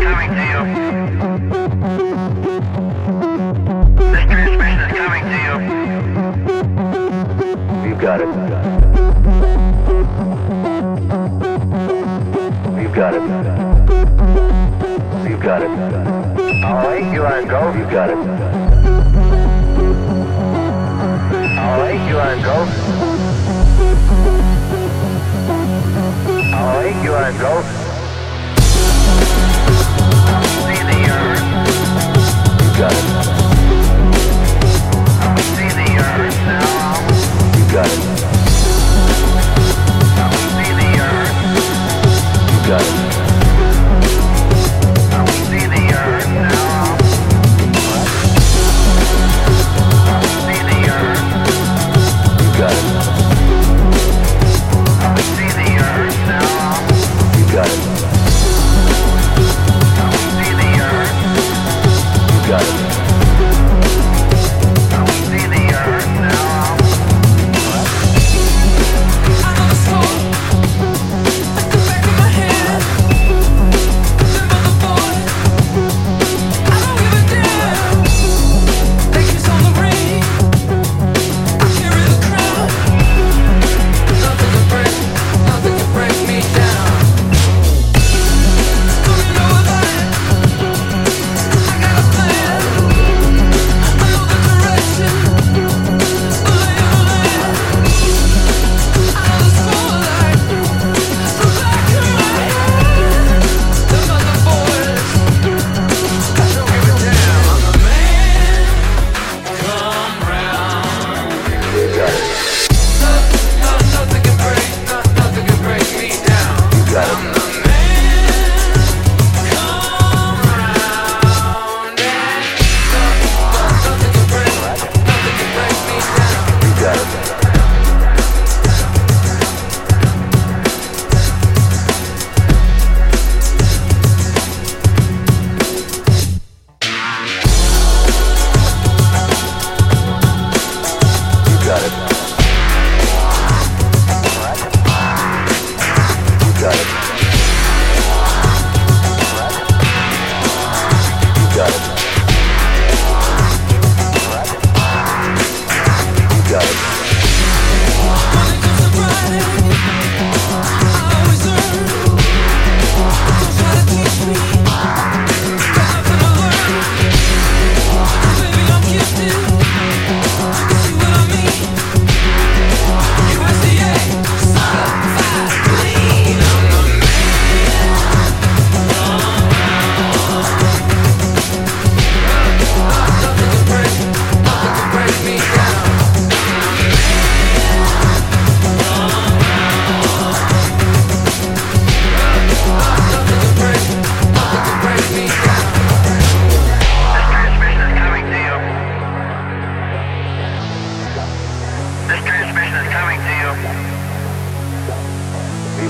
coming to you. This transmission is coming to you. You got it. You got it. You got it. All right, you are go. You've got it. All right, you are go. All right, you are go.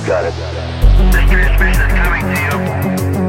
You got it. This space is coming to you.